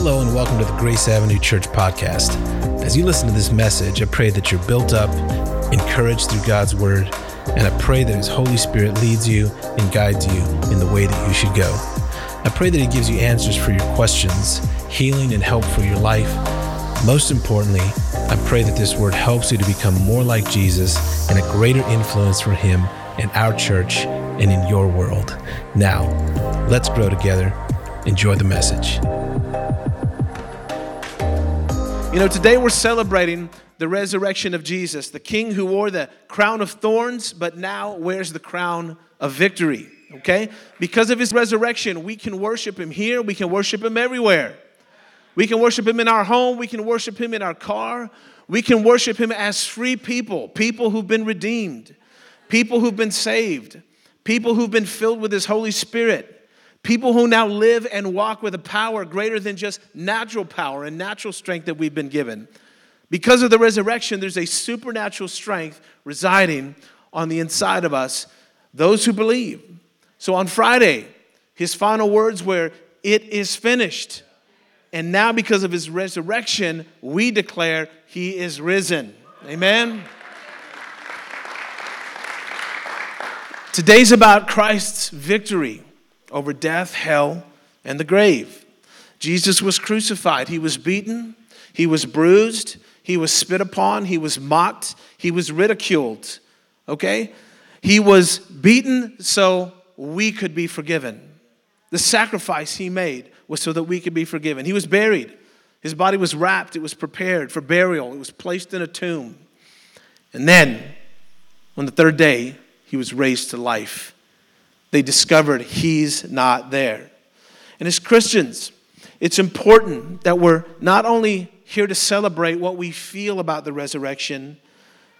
Hello, and welcome to the Grace Avenue Church podcast. As you listen to this message, I pray that you're built up, encouraged through God's word, and I pray that His Holy Spirit leads you and guides you in the way that you should go. I pray that He gives you answers for your questions, healing and help for your life. Most importantly, I pray that this word helps you to become more like Jesus and a greater influence for Him in our church and in your world. Now, let's grow together. Enjoy the message. You know, today we're celebrating the resurrection of Jesus, the king who wore the crown of thorns, but now wears the crown of victory. Okay? Because of his resurrection, we can worship him here, we can worship him everywhere. We can worship him in our home, we can worship him in our car, we can worship him as free people, people who've been redeemed, people who've been saved, people who've been filled with his Holy Spirit. People who now live and walk with a power greater than just natural power and natural strength that we've been given. Because of the resurrection, there's a supernatural strength residing on the inside of us, those who believe. So on Friday, his final words were, It is finished. And now, because of his resurrection, we declare he is risen. Amen. Today's about Christ's victory over death, hell, and the grave. Jesus was crucified. He was beaten, he was bruised, he was spit upon, he was mocked, he was ridiculed. Okay? He was beaten so we could be forgiven. The sacrifice he made was so that we could be forgiven. He was buried. His body was wrapped, it was prepared for burial, it was placed in a tomb. And then, on the third day, he was raised to life they discovered he's not there. And as Christians, it's important that we're not only here to celebrate what we feel about the resurrection,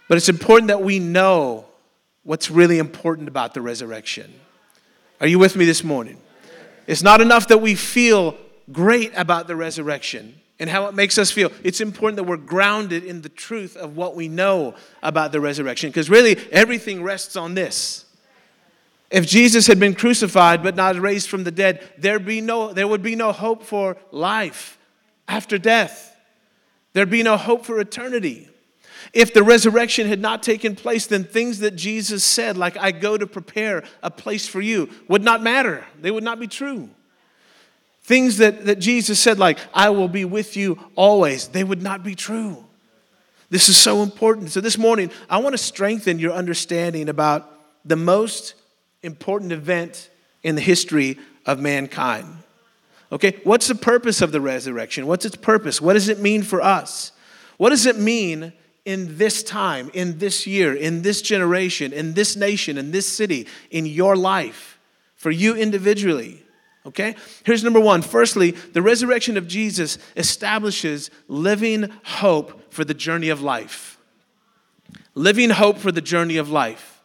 but it's important that we know what's really important about the resurrection. Are you with me this morning? It's not enough that we feel great about the resurrection and how it makes us feel. It's important that we're grounded in the truth of what we know about the resurrection because really everything rests on this. If Jesus had been crucified but not raised from the dead, there'd be no, there would be no hope for life after death. There'd be no hope for eternity. If the resurrection had not taken place, then things that Jesus said, like, I go to prepare a place for you, would not matter. They would not be true. Things that, that Jesus said, like, I will be with you always, they would not be true. This is so important. So, this morning, I want to strengthen your understanding about the most important event in the history of mankind. Okay, what's the purpose of the resurrection? What's its purpose? What does it mean for us? What does it mean in this time, in this year, in this generation, in this nation, in this city, in your life, for you individually? Okay? Here's number one. Firstly, the resurrection of Jesus establishes living hope for the journey of life. Living hope for the journey of life.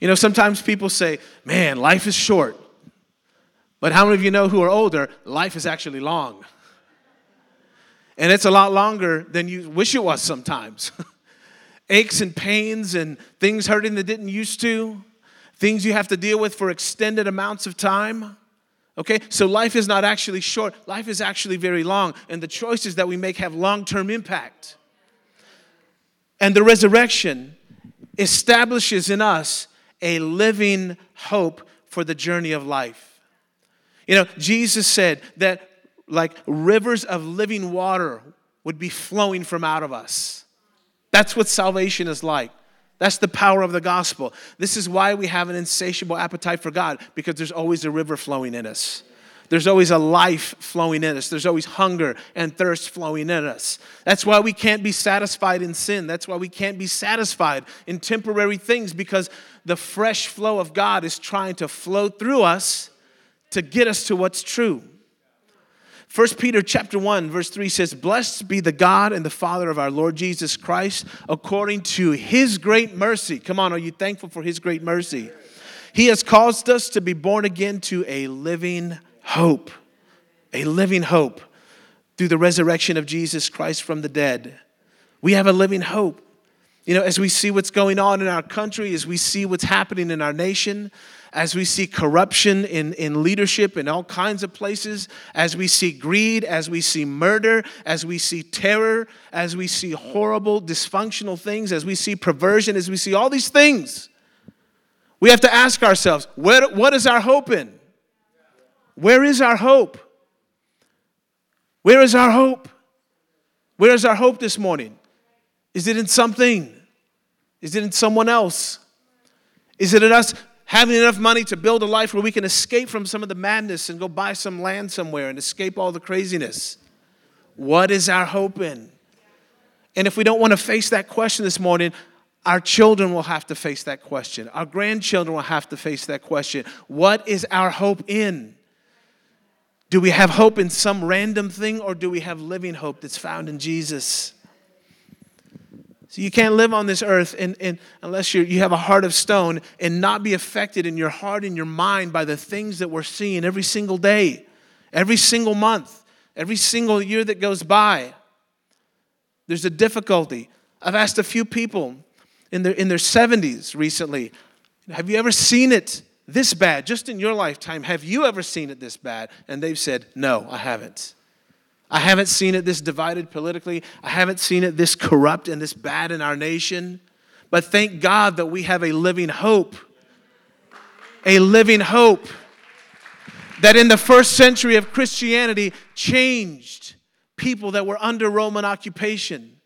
You know, sometimes people say, man, life is short. But how many of you know who are older, life is actually long? And it's a lot longer than you wish it was sometimes. Aches and pains and things hurting that didn't used to, things you have to deal with for extended amounts of time. Okay, so life is not actually short, life is actually very long, and the choices that we make have long term impact. And the resurrection establishes in us a living hope for the journey of life. You know, Jesus said that like rivers of living water would be flowing from out of us. That's what salvation is like. That's the power of the gospel. This is why we have an insatiable appetite for God, because there's always a river flowing in us. There's always a life flowing in us. There's always hunger and thirst flowing in us. That's why we can't be satisfied in sin. That's why we can't be satisfied in temporary things because the fresh flow of God is trying to flow through us to get us to what's true. 1 Peter chapter 1 verse 3 says, "Blessed be the God and the Father of our Lord Jesus Christ, according to his great mercy." Come on, are you thankful for his great mercy? He has caused us to be born again to a living hope, a living hope through the resurrection of Jesus Christ from the dead. We have a living hope. You know, as we see what's going on in our country, as we see what's happening in our nation, as we see corruption in, in leadership in all kinds of places, as we see greed, as we see murder, as we see terror, as we see horrible, dysfunctional things, as we see perversion, as we see all these things, we have to ask ourselves where, what is our hope in? Where is our hope? Where is our hope? Where is our hope this morning? Is it in something? Is it in someone else? Is it in us having enough money to build a life where we can escape from some of the madness and go buy some land somewhere and escape all the craziness? What is our hope in? And if we don't want to face that question this morning, our children will have to face that question. Our grandchildren will have to face that question. What is our hope in? Do we have hope in some random thing or do we have living hope that's found in Jesus? So you can't live on this earth and, and unless you have a heart of stone and not be affected in your heart and your mind by the things that we're seeing every single day, every single month, every single year that goes by. There's a difficulty. I've asked a few people in their, in their 70s recently, have you ever seen it this bad, just in your lifetime? Have you ever seen it this bad? And they've said, no, I haven't. I haven't seen it this divided politically. I haven't seen it this corrupt and this bad in our nation. But thank God that we have a living hope. A living hope that in the first century of Christianity changed people that were under Roman occupation,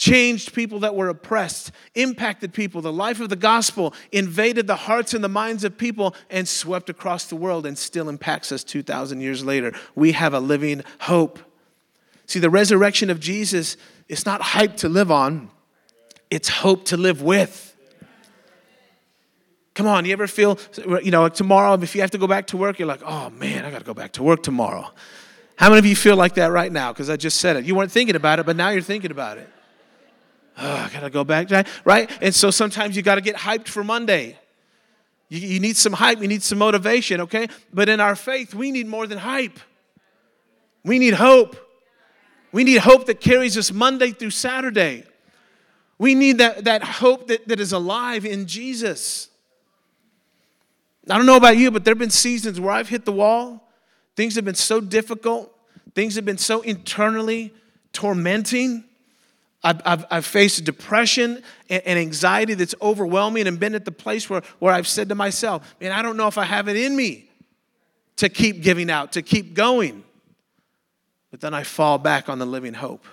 changed people that were oppressed, impacted people. The life of the gospel invaded the hearts and the minds of people and swept across the world and still impacts us 2,000 years later. We have a living hope. See, the resurrection of Jesus is not hype to live on, it's hope to live with. Come on, you ever feel, you know, tomorrow, if you have to go back to work, you're like, oh man, I got to go back to work tomorrow. How many of you feel like that right now? Because I just said it. You weren't thinking about it, but now you're thinking about it. Oh, I got to go back, right? And so sometimes you got to get hyped for Monday. You, you need some hype, you need some motivation, okay? But in our faith, we need more than hype. We need hope. We need hope that carries us Monday through Saturday. We need that, that hope that, that is alive in Jesus. I don't know about you, but there have been seasons where I've hit the wall. Things have been so difficult, things have been so internally tormenting. I've, I've, I've faced depression and, and, anxiety that's overwhelming and been at the place where, where I've said to myself, man, I don't know if I have it in me to keep giving out, to keep going. But then I fall back on the living hope.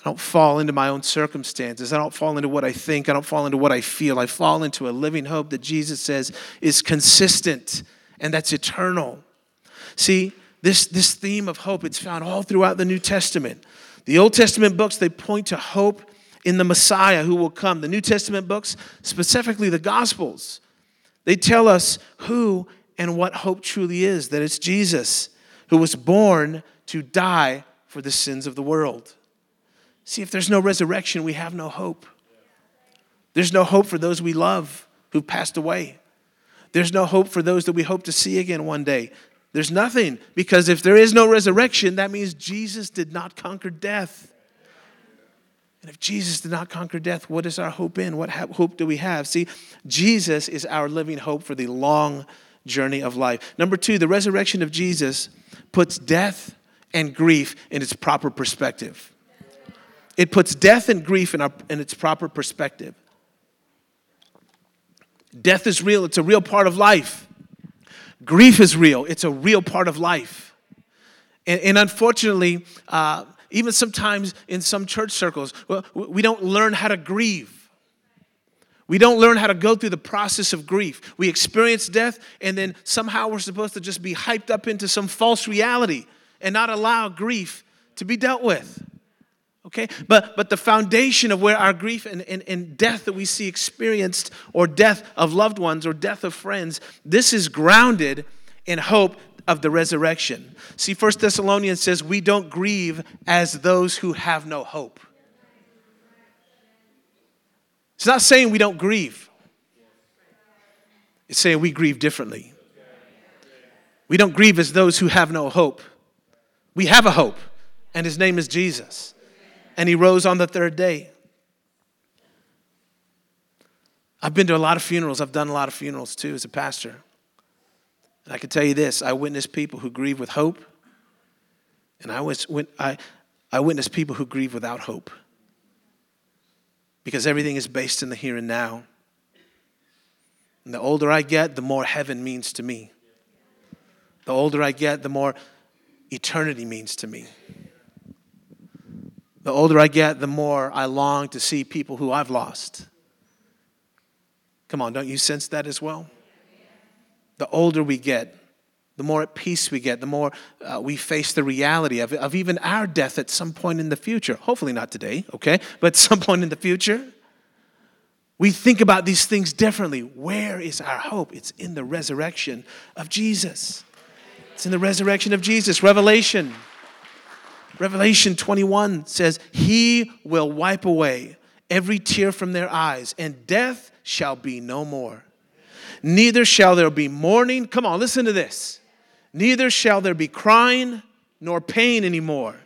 I don't fall into my own circumstances. I don't fall into what I think. I don't fall into what I feel. I fall into a living hope that Jesus says is consistent and that's eternal. See, this, this theme of hope, it's found all throughout the New Testament. The Old Testament books, they point to hope in the Messiah who will come. The New Testament books, specifically the Gospels, they tell us who and what hope truly is that it's Jesus who was born to die for the sins of the world. See, if there's no resurrection, we have no hope. There's no hope for those we love who've passed away. There's no hope for those that we hope to see again one day. There's nothing because if there is no resurrection, that means Jesus did not conquer death. And if Jesus did not conquer death, what is our hope in? What hope do we have? See, Jesus is our living hope for the long journey of life. Number two, the resurrection of Jesus puts death and grief in its proper perspective. It puts death and grief in, our, in its proper perspective. Death is real, it's a real part of life. Grief is real, it's a real part of life. And, and unfortunately, uh, even sometimes in some church circles, we don't learn how to grieve. We don't learn how to go through the process of grief. We experience death, and then somehow we're supposed to just be hyped up into some false reality and not allow grief to be dealt with. Okay? But, but the foundation of where our grief and, and, and death that we see experienced, or death of loved ones, or death of friends, this is grounded in hope of the resurrection. See, First Thessalonians says, We don't grieve as those who have no hope. It's not saying we don't grieve, it's saying we grieve differently. We don't grieve as those who have no hope. We have a hope, and his name is Jesus. And he rose on the third day. I've been to a lot of funerals. I've done a lot of funerals too as a pastor. And I can tell you this I witnessed people who grieve with hope, and I, was, I, I witnessed people who grieve without hope. Because everything is based in the here and now. And the older I get, the more heaven means to me. The older I get, the more eternity means to me. The older I get, the more I long to see people who I've lost. Come on, don't you sense that as well? The older we get, the more at peace we get, the more uh, we face the reality of, of even our death at some point in the future. Hopefully, not today, okay? But some point in the future. We think about these things differently. Where is our hope? It's in the resurrection of Jesus. It's in the resurrection of Jesus. Revelation. Revelation 21 says, He will wipe away every tear from their eyes, and death shall be no more. Neither shall there be mourning. Come on, listen to this. Neither shall there be crying nor pain anymore.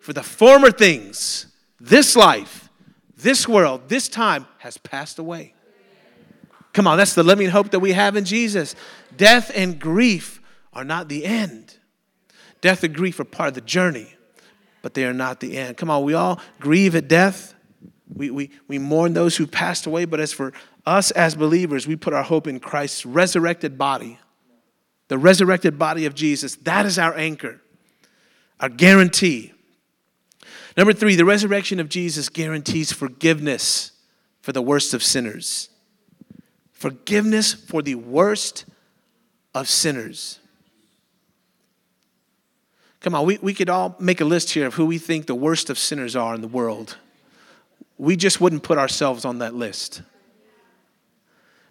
For the former things, this life, this world, this time has passed away. Come on, that's the living hope that we have in Jesus. Death and grief are not the end. Death and grief are part of the journey, but they are not the end. Come on, we all grieve at death. We, we, we mourn those who passed away, but as for us as believers, we put our hope in Christ's resurrected body, the resurrected body of Jesus. That is our anchor, our guarantee. Number three, the resurrection of Jesus guarantees forgiveness for the worst of sinners. Forgiveness for the worst of sinners. Come on, we, we could all make a list here of who we think the worst of sinners are in the world we just wouldn't put ourselves on that list.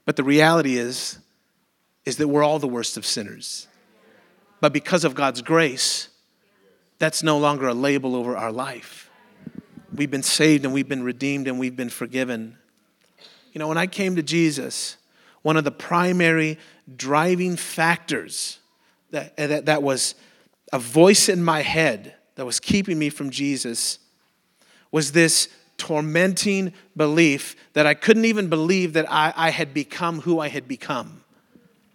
But the reality is, is that we're all the worst of sinners. But because of God's grace, that's no longer a label over our life. We've been saved and we've been redeemed and we've been forgiven. You know, when I came to Jesus, one of the primary driving factors that, that, that was a voice in my head that was keeping me from Jesus was this tormenting belief that I couldn't even believe that I, I had become who I had become.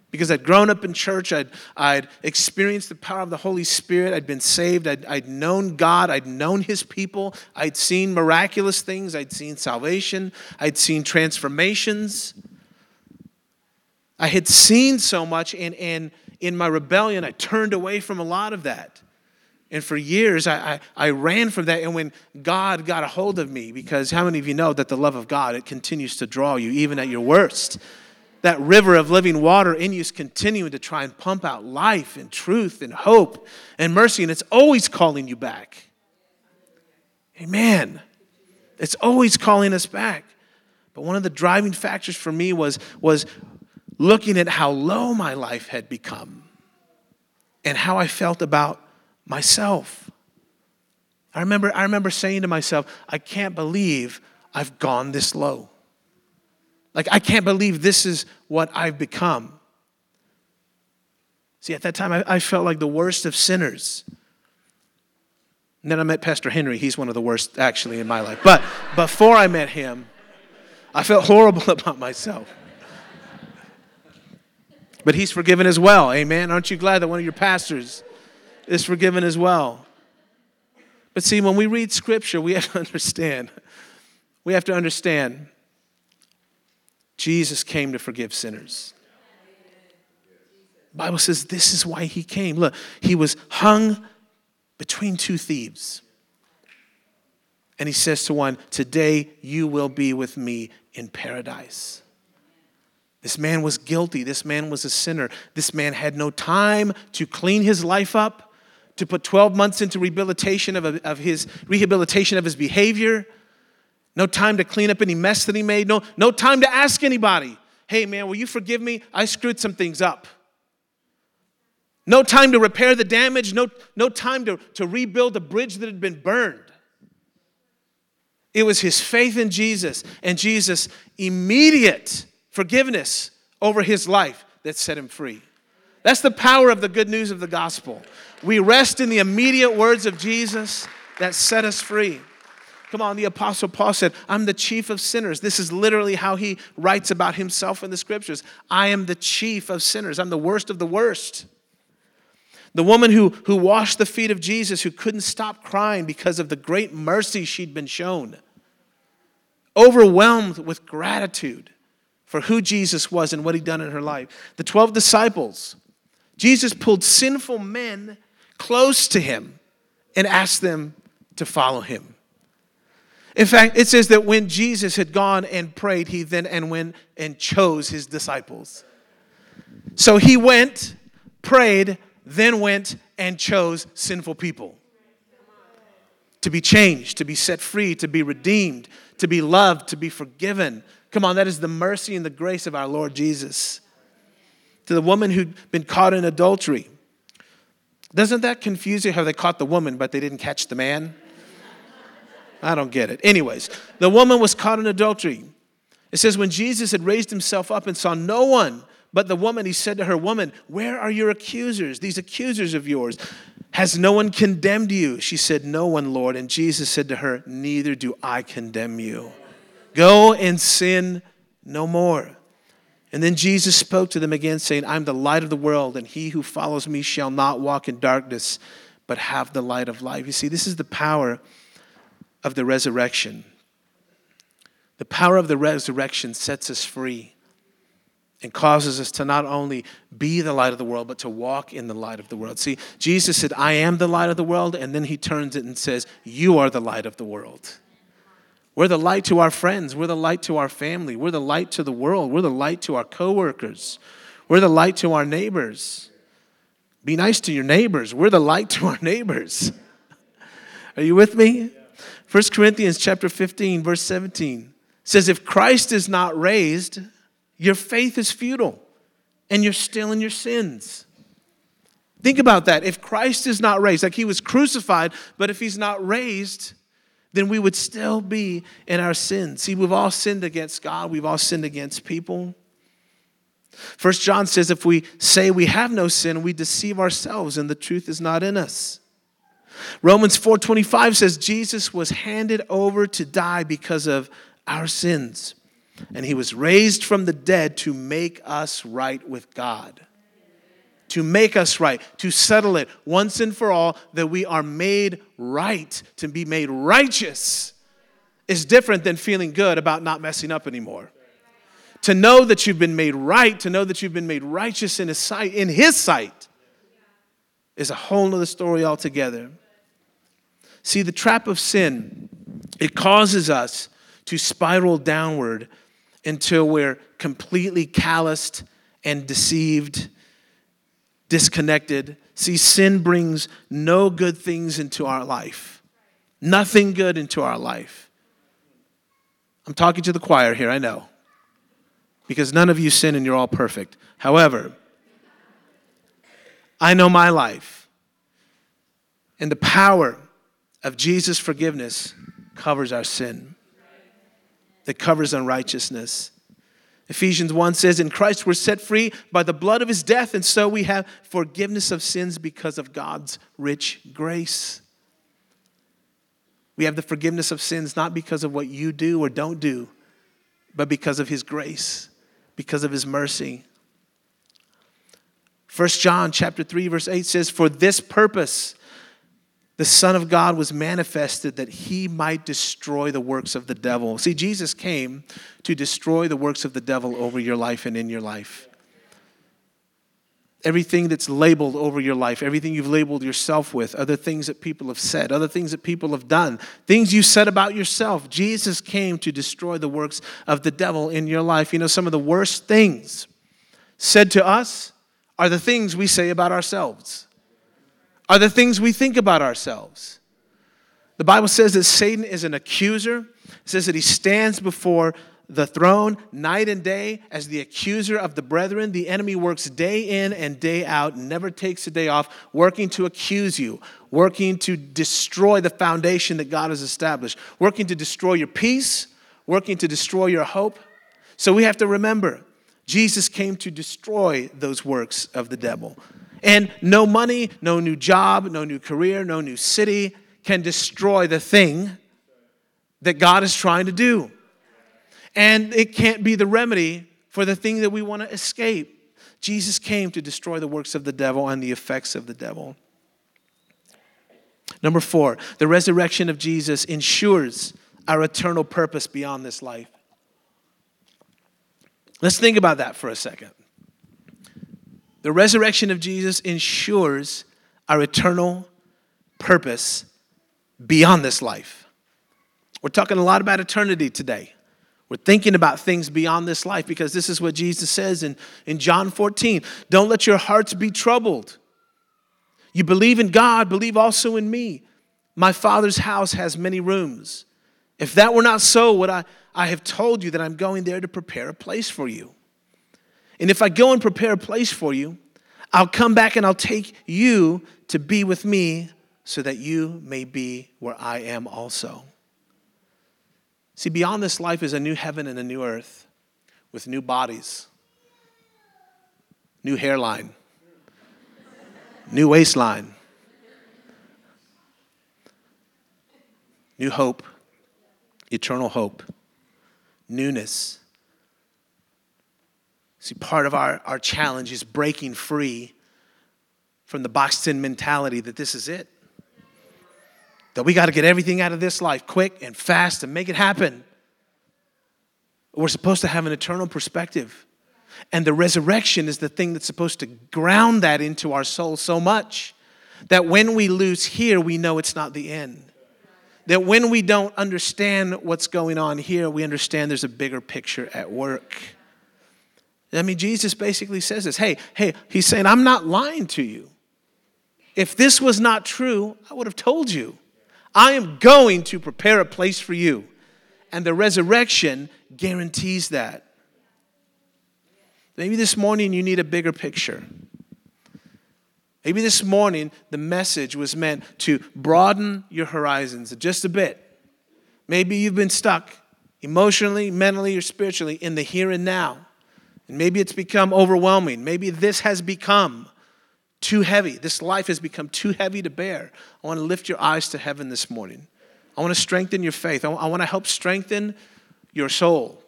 Because I'd grown up in church, I'd, I'd experienced the power of the Holy Spirit, I'd been saved, I'd, I'd known God, I'd known His people, I'd seen miraculous things, I'd seen salvation, I'd seen transformations. I had seen so much, and, and in my rebellion, I turned away from a lot of that. And for years, I, I, I, ran from that. And when God got a hold of me, because how many of you know that the love of God, it continues to draw you even at your worst? That river of living water in you is continuing to try and pump out life and truth and hope and mercy. And it's always calling you back. Amen. It's always calling us back. But one of the driving factors for me was, was looking at how low my life had become and how I felt about myself. I remember, I remember saying to myself, I can't believe I've gone this low. Like, I can't believe this is what I've become. See, at that time, I, I felt like the worst of sinners. And then I met Pastor Henry. He's one of the worst, actually, in my life. But before I met him, I felt horrible about myself. But he's forgiven as well. Amen. Aren't you glad that one of your pastors is forgiven as well. But see, when we read scripture, we have to understand. We have to understand Jesus came to forgive sinners. The Bible says this is why he came. Look, he was hung between two thieves. And he says to one, Today you will be with me in paradise. This man was guilty. This man was a sinner. This man had no time to clean his life up to put 12 months into rehabilitation of, of his rehabilitation of his behavior. No time to clean up any mess that he made. No, no time to ask anybody, hey man, will you forgive me? I screwed some things up. No time to repair the damage, no, no time to, to rebuild a bridge that had been burned. It was his faith in Jesus and Jesus' immediate forgiveness over his life that set him free. That's the power of the good news of the gospel. We rest in the immediate words of Jesus that set us free. Come on, the Apostle Paul said, I'm the chief of sinners. This is literally how he writes about himself in the scriptures. I am the chief of sinners. I'm the worst of the worst. The woman who, who washed the feet of Jesus, who couldn't stop crying because of the great mercy she'd been shown, overwhelmed with gratitude for who Jesus was and what he'd done in her life. The 12 disciples, Jesus pulled sinful men close to him and asked them to follow him. In fact, it says that when Jesus had gone and prayed, he then and went and chose his disciples. So he went, prayed, then went and chose sinful people to be changed, to be set free, to be redeemed, to be loved, to be forgiven. Come on, that is the mercy and the grace of our Lord Jesus. To the woman who'd been caught in adultery. Doesn't that confuse you how they caught the woman, but they didn't catch the man? I don't get it. Anyways, the woman was caught in adultery. It says, when Jesus had raised himself up and saw no one but the woman, he said to her, Woman, where are your accusers, these accusers of yours? Has no one condemned you? She said, No one, Lord. And Jesus said to her, Neither do I condemn you. Go and sin no more. And then Jesus spoke to them again, saying, I'm the light of the world, and he who follows me shall not walk in darkness, but have the light of life. You see, this is the power of the resurrection. The power of the resurrection sets us free and causes us to not only be the light of the world, but to walk in the light of the world. See, Jesus said, I am the light of the world, and then he turns it and says, You are the light of the world. We're the light to our friends. We're the light to our family. We're the light to the world. We're the light to our coworkers. We're the light to our neighbors. Be nice to your neighbors. We're the light to our neighbors. Are you with me? 1 Corinthians chapter 15 verse 17 says if Christ is not raised, your faith is futile and you're still in your sins. Think about that. If Christ is not raised, like he was crucified, but if he's not raised, then we would still be in our sins. See, we've all sinned against God, we've all sinned against people. First John says if we say we have no sin, we deceive ourselves and the truth is not in us. Romans 4:25 says Jesus was handed over to die because of our sins and he was raised from the dead to make us right with God to make us right, to settle it once and for all, that we are made right, to be made righteous, is different than feeling good about not messing up anymore. To know that you've been made right, to know that you've been made righteous in his sight, in his sight, is a whole other story altogether. See, the trap of sin, it causes us to spiral downward until we're completely calloused and deceived disconnected. See, sin brings no good things into our life, nothing good into our life. I'm talking to the choir here, I know, because none of you sin and you're all perfect. However, I know my life, and the power of Jesus' forgiveness covers our sin, that covers unrighteousness. Ephesians 1 says, In Christ we're set free by the blood of his death, and so we have forgiveness of sins because of God's rich grace. We have the forgiveness of sins not because of what you do or don't do, but because of his grace, because of his mercy. 1 John chapter 3 verse 8 says for this purpose the Son of God was manifested that he might destroy the works of the devil. See, Jesus came to destroy the works of the devil over your life and in your life. Everything that's labeled over your life, everything you've labeled yourself with, other things that people have said, other things that people have done, things you said about yourself. Jesus came to destroy the works of the devil in your life. You know, some of the worst things said to us are the things we say about ourselves are the things we think about ourselves. The Bible says that Satan is an accuser. It says that he stands before the throne night and day as the accuser of the brethren. The enemy works day in and day out, never takes a day off, working to accuse you, working to destroy the foundation that God has established, working to destroy your peace, working to destroy your hope. So we have to remember Jesus came to destroy those works of the devil. And no money, no new job, no new career, no new city can destroy the thing that God is trying to do. And it can't be the remedy for the thing that we want to escape. Jesus came to destroy the works of the devil and the effects of the devil. Number four, the resurrection of Jesus ensures our eternal purpose beyond this life. Let's think about that for a second. The resurrection of Jesus ensures our eternal purpose beyond this life. We're talking a lot about eternity today. We're thinking about things beyond this life because this is what Jesus says in, in John 14. Don't let your hearts be troubled. You believe in God, believe also in me. My Father's house has many rooms. If that were not so, would I, I have told you that I'm going there to prepare a place for you? And if I go and prepare a place for you, I'll come back and I'll take you to be with me so that you may be where I am also. See, beyond this life is a new heaven and a new earth with new bodies, new hairline, new waistline, new hope, eternal hope, newness See, part of our, our challenge is breaking free from the boxed in mentality that this is it. That we got to get everything out of this life quick and fast and make it happen. We're supposed to have an eternal perspective. And the resurrection is the thing that's supposed to ground that into our soul so much that when we lose here, we know it's not the end. That when we don't understand what's going on here, we understand there's a bigger picture at work. I mean, Jesus basically says this hey, hey, he's saying, I'm not lying to you. If this was not true, I would have told you. I am going to prepare a place for you. And the resurrection guarantees that. Maybe this morning you need a bigger picture. Maybe this morning the message was meant to broaden your horizons just a bit. Maybe you've been stuck emotionally, mentally, or spiritually in the here and now. And maybe it's become overwhelming. Maybe this has become too heavy. This life has become too heavy to bear. I want to lift your eyes to heaven this morning. I want to strengthen your faith. I want to help strengthen your soul.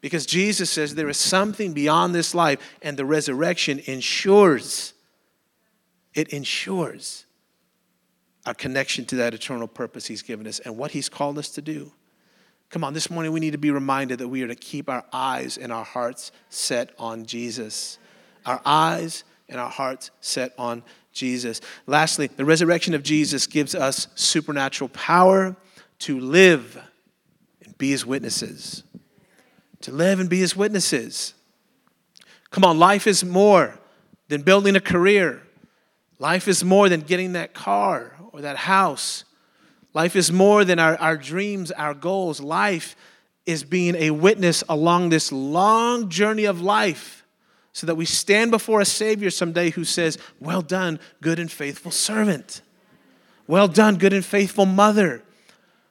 Because Jesus says there is something beyond this life, and the resurrection ensures, it ensures our connection to that eternal purpose He's given us and what He's called us to do. Come on, this morning we need to be reminded that we are to keep our eyes and our hearts set on Jesus. Our eyes and our hearts set on Jesus. Lastly, the resurrection of Jesus gives us supernatural power to live and be his witnesses. To live and be his witnesses. Come on, life is more than building a career. Life is more than getting that car or that house Life is more than our, our dreams, our goals. Life is being a witness along this long journey of life so that we stand before a Savior someday who says, Well done, good and faithful servant. Well done, good and faithful mother.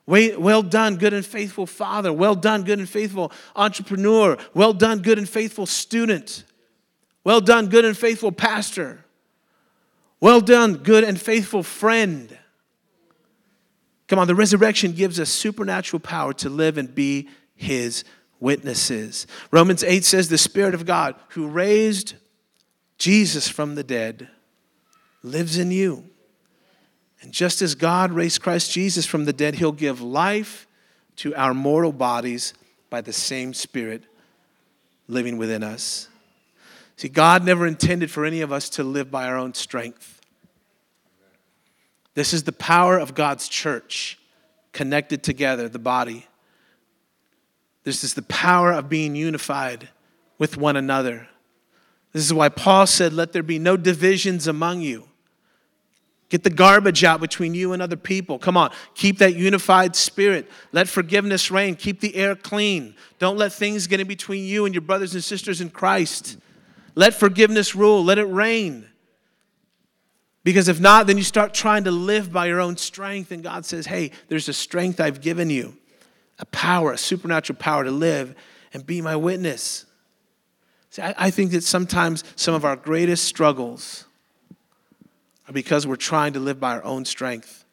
Well done, good and faithful father. Well done, good and faithful entrepreneur. Well done, good and faithful student. Well done, good and faithful pastor. Well done, good and faithful friend. Come on, the resurrection gives us supernatural power to live and be his witnesses. Romans 8 says, The Spirit of God who raised Jesus from the dead lives in you. And just as God raised Christ Jesus from the dead, he'll give life to our mortal bodies by the same Spirit living within us. See, God never intended for any of us to live by our own strength. This is the power of God's church connected together, the body. This is the power of being unified with one another. This is why Paul said, Let there be no divisions among you. Get the garbage out between you and other people. Come on, keep that unified spirit. Let forgiveness reign. Keep the air clean. Don't let things get in between you and your brothers and sisters in Christ. Let forgiveness rule. Let it reign. Because if not, then you start trying to live by your own strength, and God says, Hey, there's a strength I've given you, a power, a supernatural power to live and be my witness. See, I, I think that sometimes some of our greatest struggles are because we're trying to live by our own strength,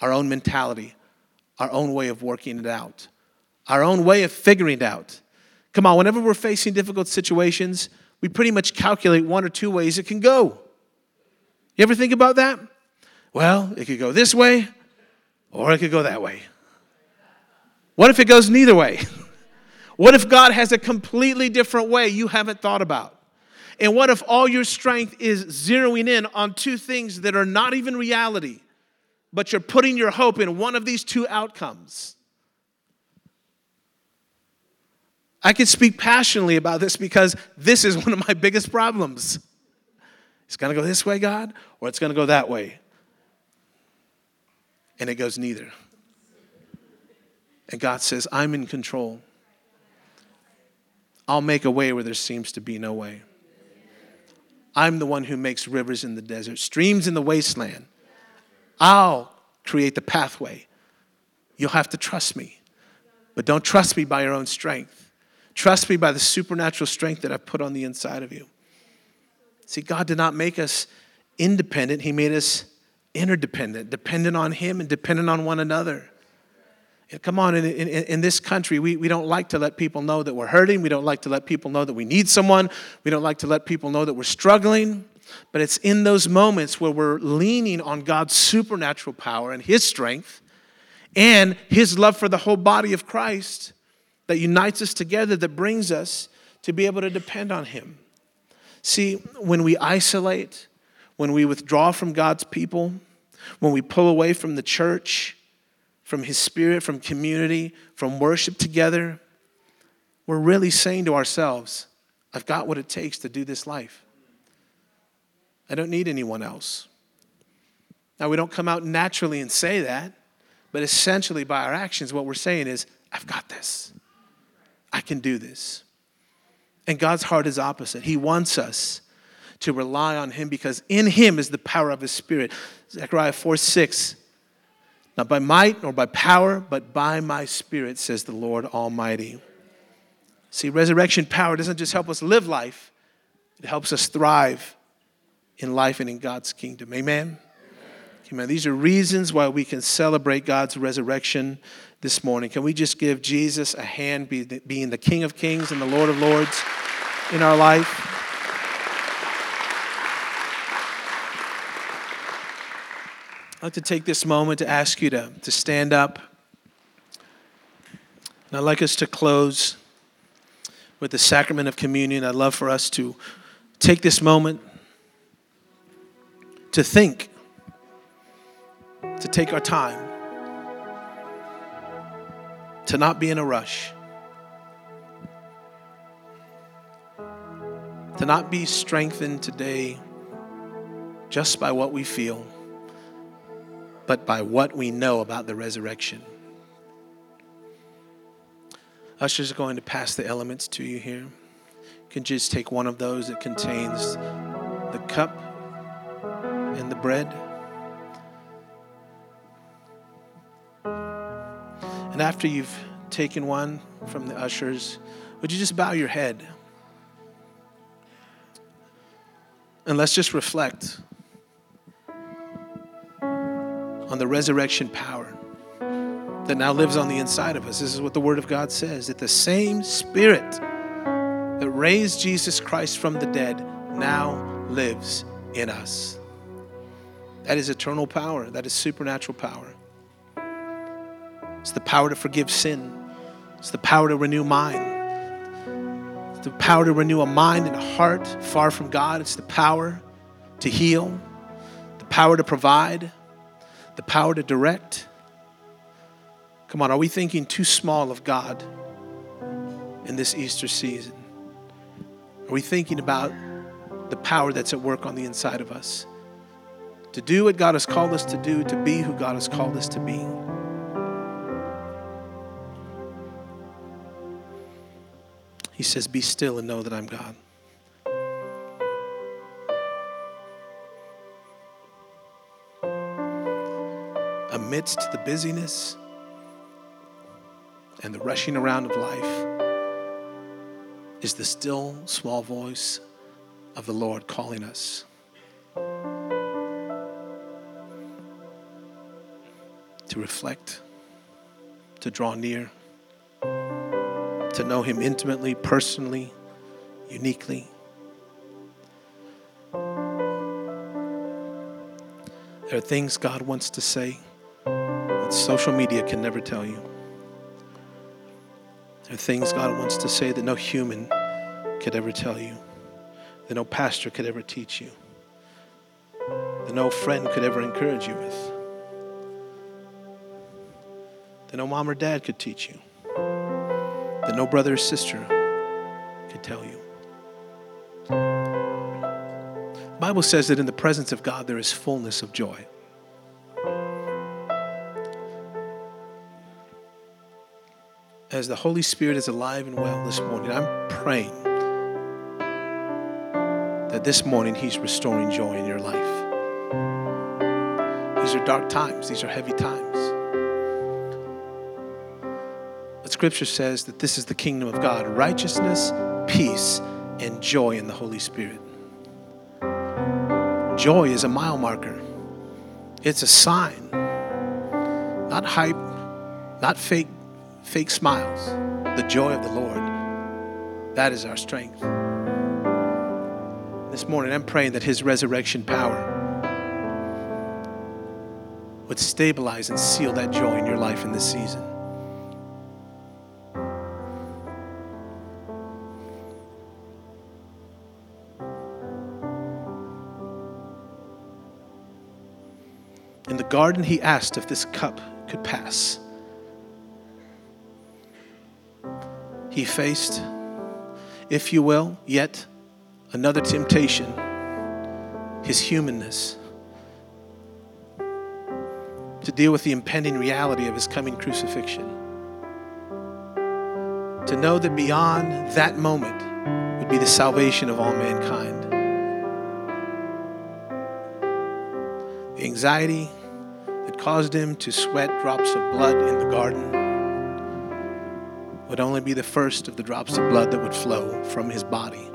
our own mentality, our own way of working it out, our own way of figuring it out. Come on, whenever we're facing difficult situations, we pretty much calculate one or two ways it can go. You ever think about that? Well, it could go this way or it could go that way. What if it goes neither way? What if God has a completely different way you haven't thought about? And what if all your strength is zeroing in on two things that are not even reality, but you're putting your hope in one of these two outcomes? I can speak passionately about this because this is one of my biggest problems. It's going to go this way, God, or it's going to go that way. And it goes neither. And God says, I'm in control. I'll make a way where there seems to be no way. I'm the one who makes rivers in the desert, streams in the wasteland. I'll create the pathway. You'll have to trust me. But don't trust me by your own strength. Trust me by the supernatural strength that I've put on the inside of you. See, God did not make us independent, He made us interdependent, dependent on Him and dependent on one another. And come on, in, in, in, this country, we, we don't like to let people know that we're hurting. We don't like to let people know that we need someone. We don't like to let people know that we're struggling. But it's in those moments where we're leaning on God's supernatural power and His strength and His love for the whole body of Christ that unites us together, that brings us to be able to depend on Him. See, when we isolate, when we withdraw from God's people, when we pull away from the church, from His Spirit, from community, from worship together, we're really saying to ourselves, I've got what it takes to do this life. I don't need anyone else. Now, we don't come out naturally and say that, but essentially by our actions, what we're saying is, I've got this. I can do this. And God's heart is opposite. He wants us to rely on Him because in Him is the power of His Spirit. Zechariah 4 6 not by might nor by power, but by my spirit, says the Lord Almighty. See, resurrection power doesn't just help us live life, it helps us thrive in life and in God's kingdom. Amen? Amen. These are reasons why we can celebrate God's resurrection this morning. Can we just give Jesus a hand, being the King of Kings and the Lord of Lords in our life? I'd like to take this moment to ask you to, to stand up. And I'd like us to close with the sacrament of communion. I'd love for us to take this moment to think, to take our time, to not be in a rush, to not be strengthened today just by what we feel but by what we know about the resurrection. Ushers going to pass the elements to you here. You can just take one of those that contains the cup and the bread. And after you've taken one from the ushers, would you just bow your head? And let's just reflect on the resurrection power that now lives on the inside of us. This is what the Word of God says that the same Spirit that raised Jesus Christ from the dead now lives in us. That is eternal power, that is supernatural power. It's the power to forgive sin, it's the power to renew mind. It's the power to renew a mind and a heart far from God. It's the power to heal, the power to provide, the power to direct. Come on, are we thinking too small of God in this Easter season? Are we thinking about the power that's at work on the inside of us? To do what God has called us to do, to be who God has called us to be. He says, Be still and know that I'm God. amidst the busyness and the rushing around of life is the still small voice of the Lord calling us. To reflect, to draw near, to know Him intimately, personally, uniquely. There are things God wants to say that social media can never tell you. There are things God wants to say that no human could ever tell you, that no pastor could ever teach you, that no friend could ever encourage you with, that no mom or dad could teach you, that no brother or sister could tell you. The Bible says that in the presence of God there is fullness of joy. As the Holy Spirit is alive and well this morning, I'm praying that this morning He's restoring joy in your life. These are dark times, these are heavy times. Scripture says that this is the kingdom of God righteousness, peace, and joy in the Holy Spirit. Joy is a mile marker, it's a sign, not hype, not fake, fake smiles. The joy of the Lord, that is our strength. This morning, I'm praying that His resurrection power would stabilize and seal that joy in your life in this season. Garden, he asked if this cup could pass. He faced, if you will, yet another temptation his humanness to deal with the impending reality of his coming crucifixion. To know that beyond that moment would be the salvation of all mankind. The anxiety caused him to sweat drops of blood in the garden would only be the first of the drops of blood that would flow from his body.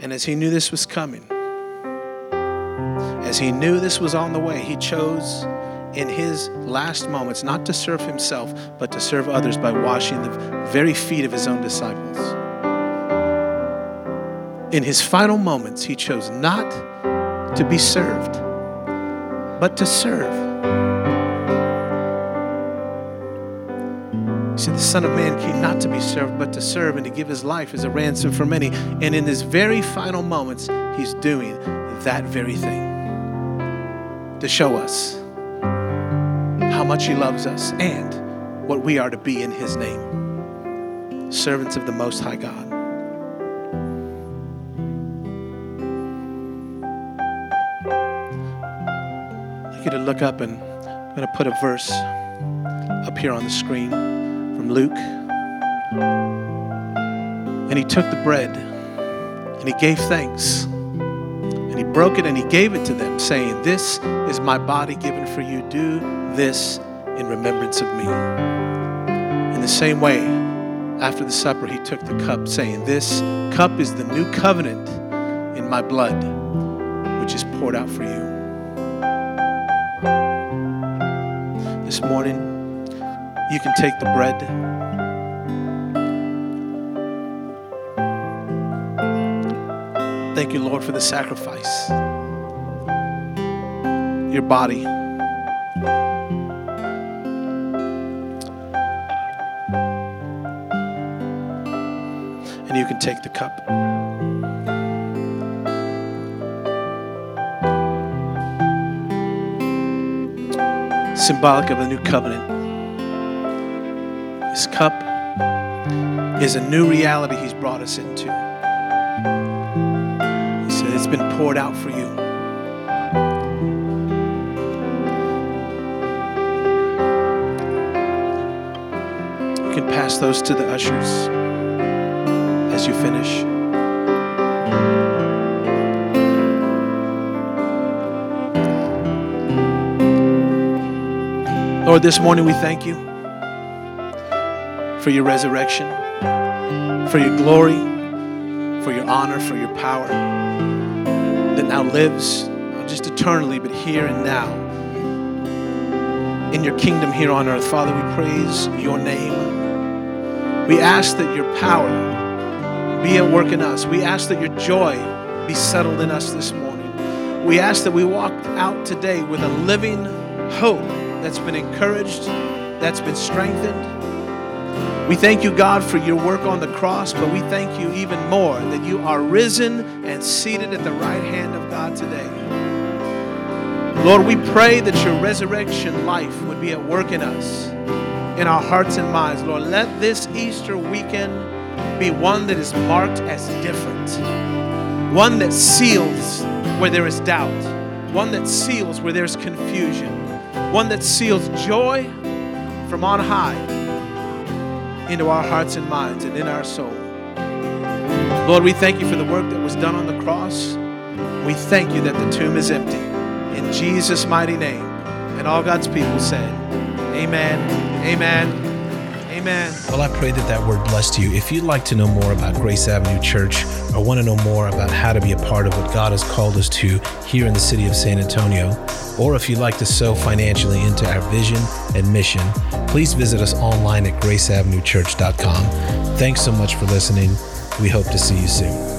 And as he knew this was coming, as he knew this was on the way, he chose in his last moments not to serve himself, but to serve others by washing the very feet of his own disciples. In his final moments, he chose not to be served, but to serve. Said, The Son of Man came not to be served, but to serve and to give his life as a ransom for many. And in his very final moments, he's doing that very thing to show us how much he loves us and what we are to be in his name servants of the Most High God. You to look up and I'm going to put a verse up here on the screen from Luke. And he took the bread and he gave thanks. And he broke it and he gave it to them, saying, This is my body given for you. Do this in remembrance of me. In the same way, after the supper, he took the cup, saying, This cup is the new covenant in my blood, which is poured out for you. This morning, you can take the bread. Thank you, Lord, for the sacrifice. Your body. And you can take the cup. Symbolic of the new covenant. This cup is a new reality He's brought us into. He said, It's been poured out for you. You can pass those to the ushers as you finish. Lord, this morning we thank you for your resurrection, for your glory, for your honor, for your power. that now lives not just eternally, but here and now in your kingdom here on earth. Father, we praise your name. We ask that your power be at work in us. We ask that your joy be settled in us this morning. We ask that we walk out today with a living hope that's been encouraged, that's been strengthened. We thank you, God, for your work on the cross, but we thank you even more that you are risen and seated at the right hand of God today. Lord, we pray that your resurrection life would be at work in us, in our hearts and minds. Lord, let this Easter weekend be one that is marked as different, one that seals where there is doubt, one that seals where there's confusion, one that seals joy from on high into our hearts and minds and in our soul. Lord, we thank you for the work that was done on the cross. We thank you that the tomb is empty. In Jesus' mighty name. And all God's people said, Amen, Amen, Amen. Well, I pray that that word blessed you. If you'd like to know more about Grace Avenue Church or want to know more about how to be a part of what God has called us to here in the city of San Antonio, or if you'd like to sow financially into our vision and mission, please visit us online at graceavenuechurch.com. Thanks so much for listening. We hope to see you soon.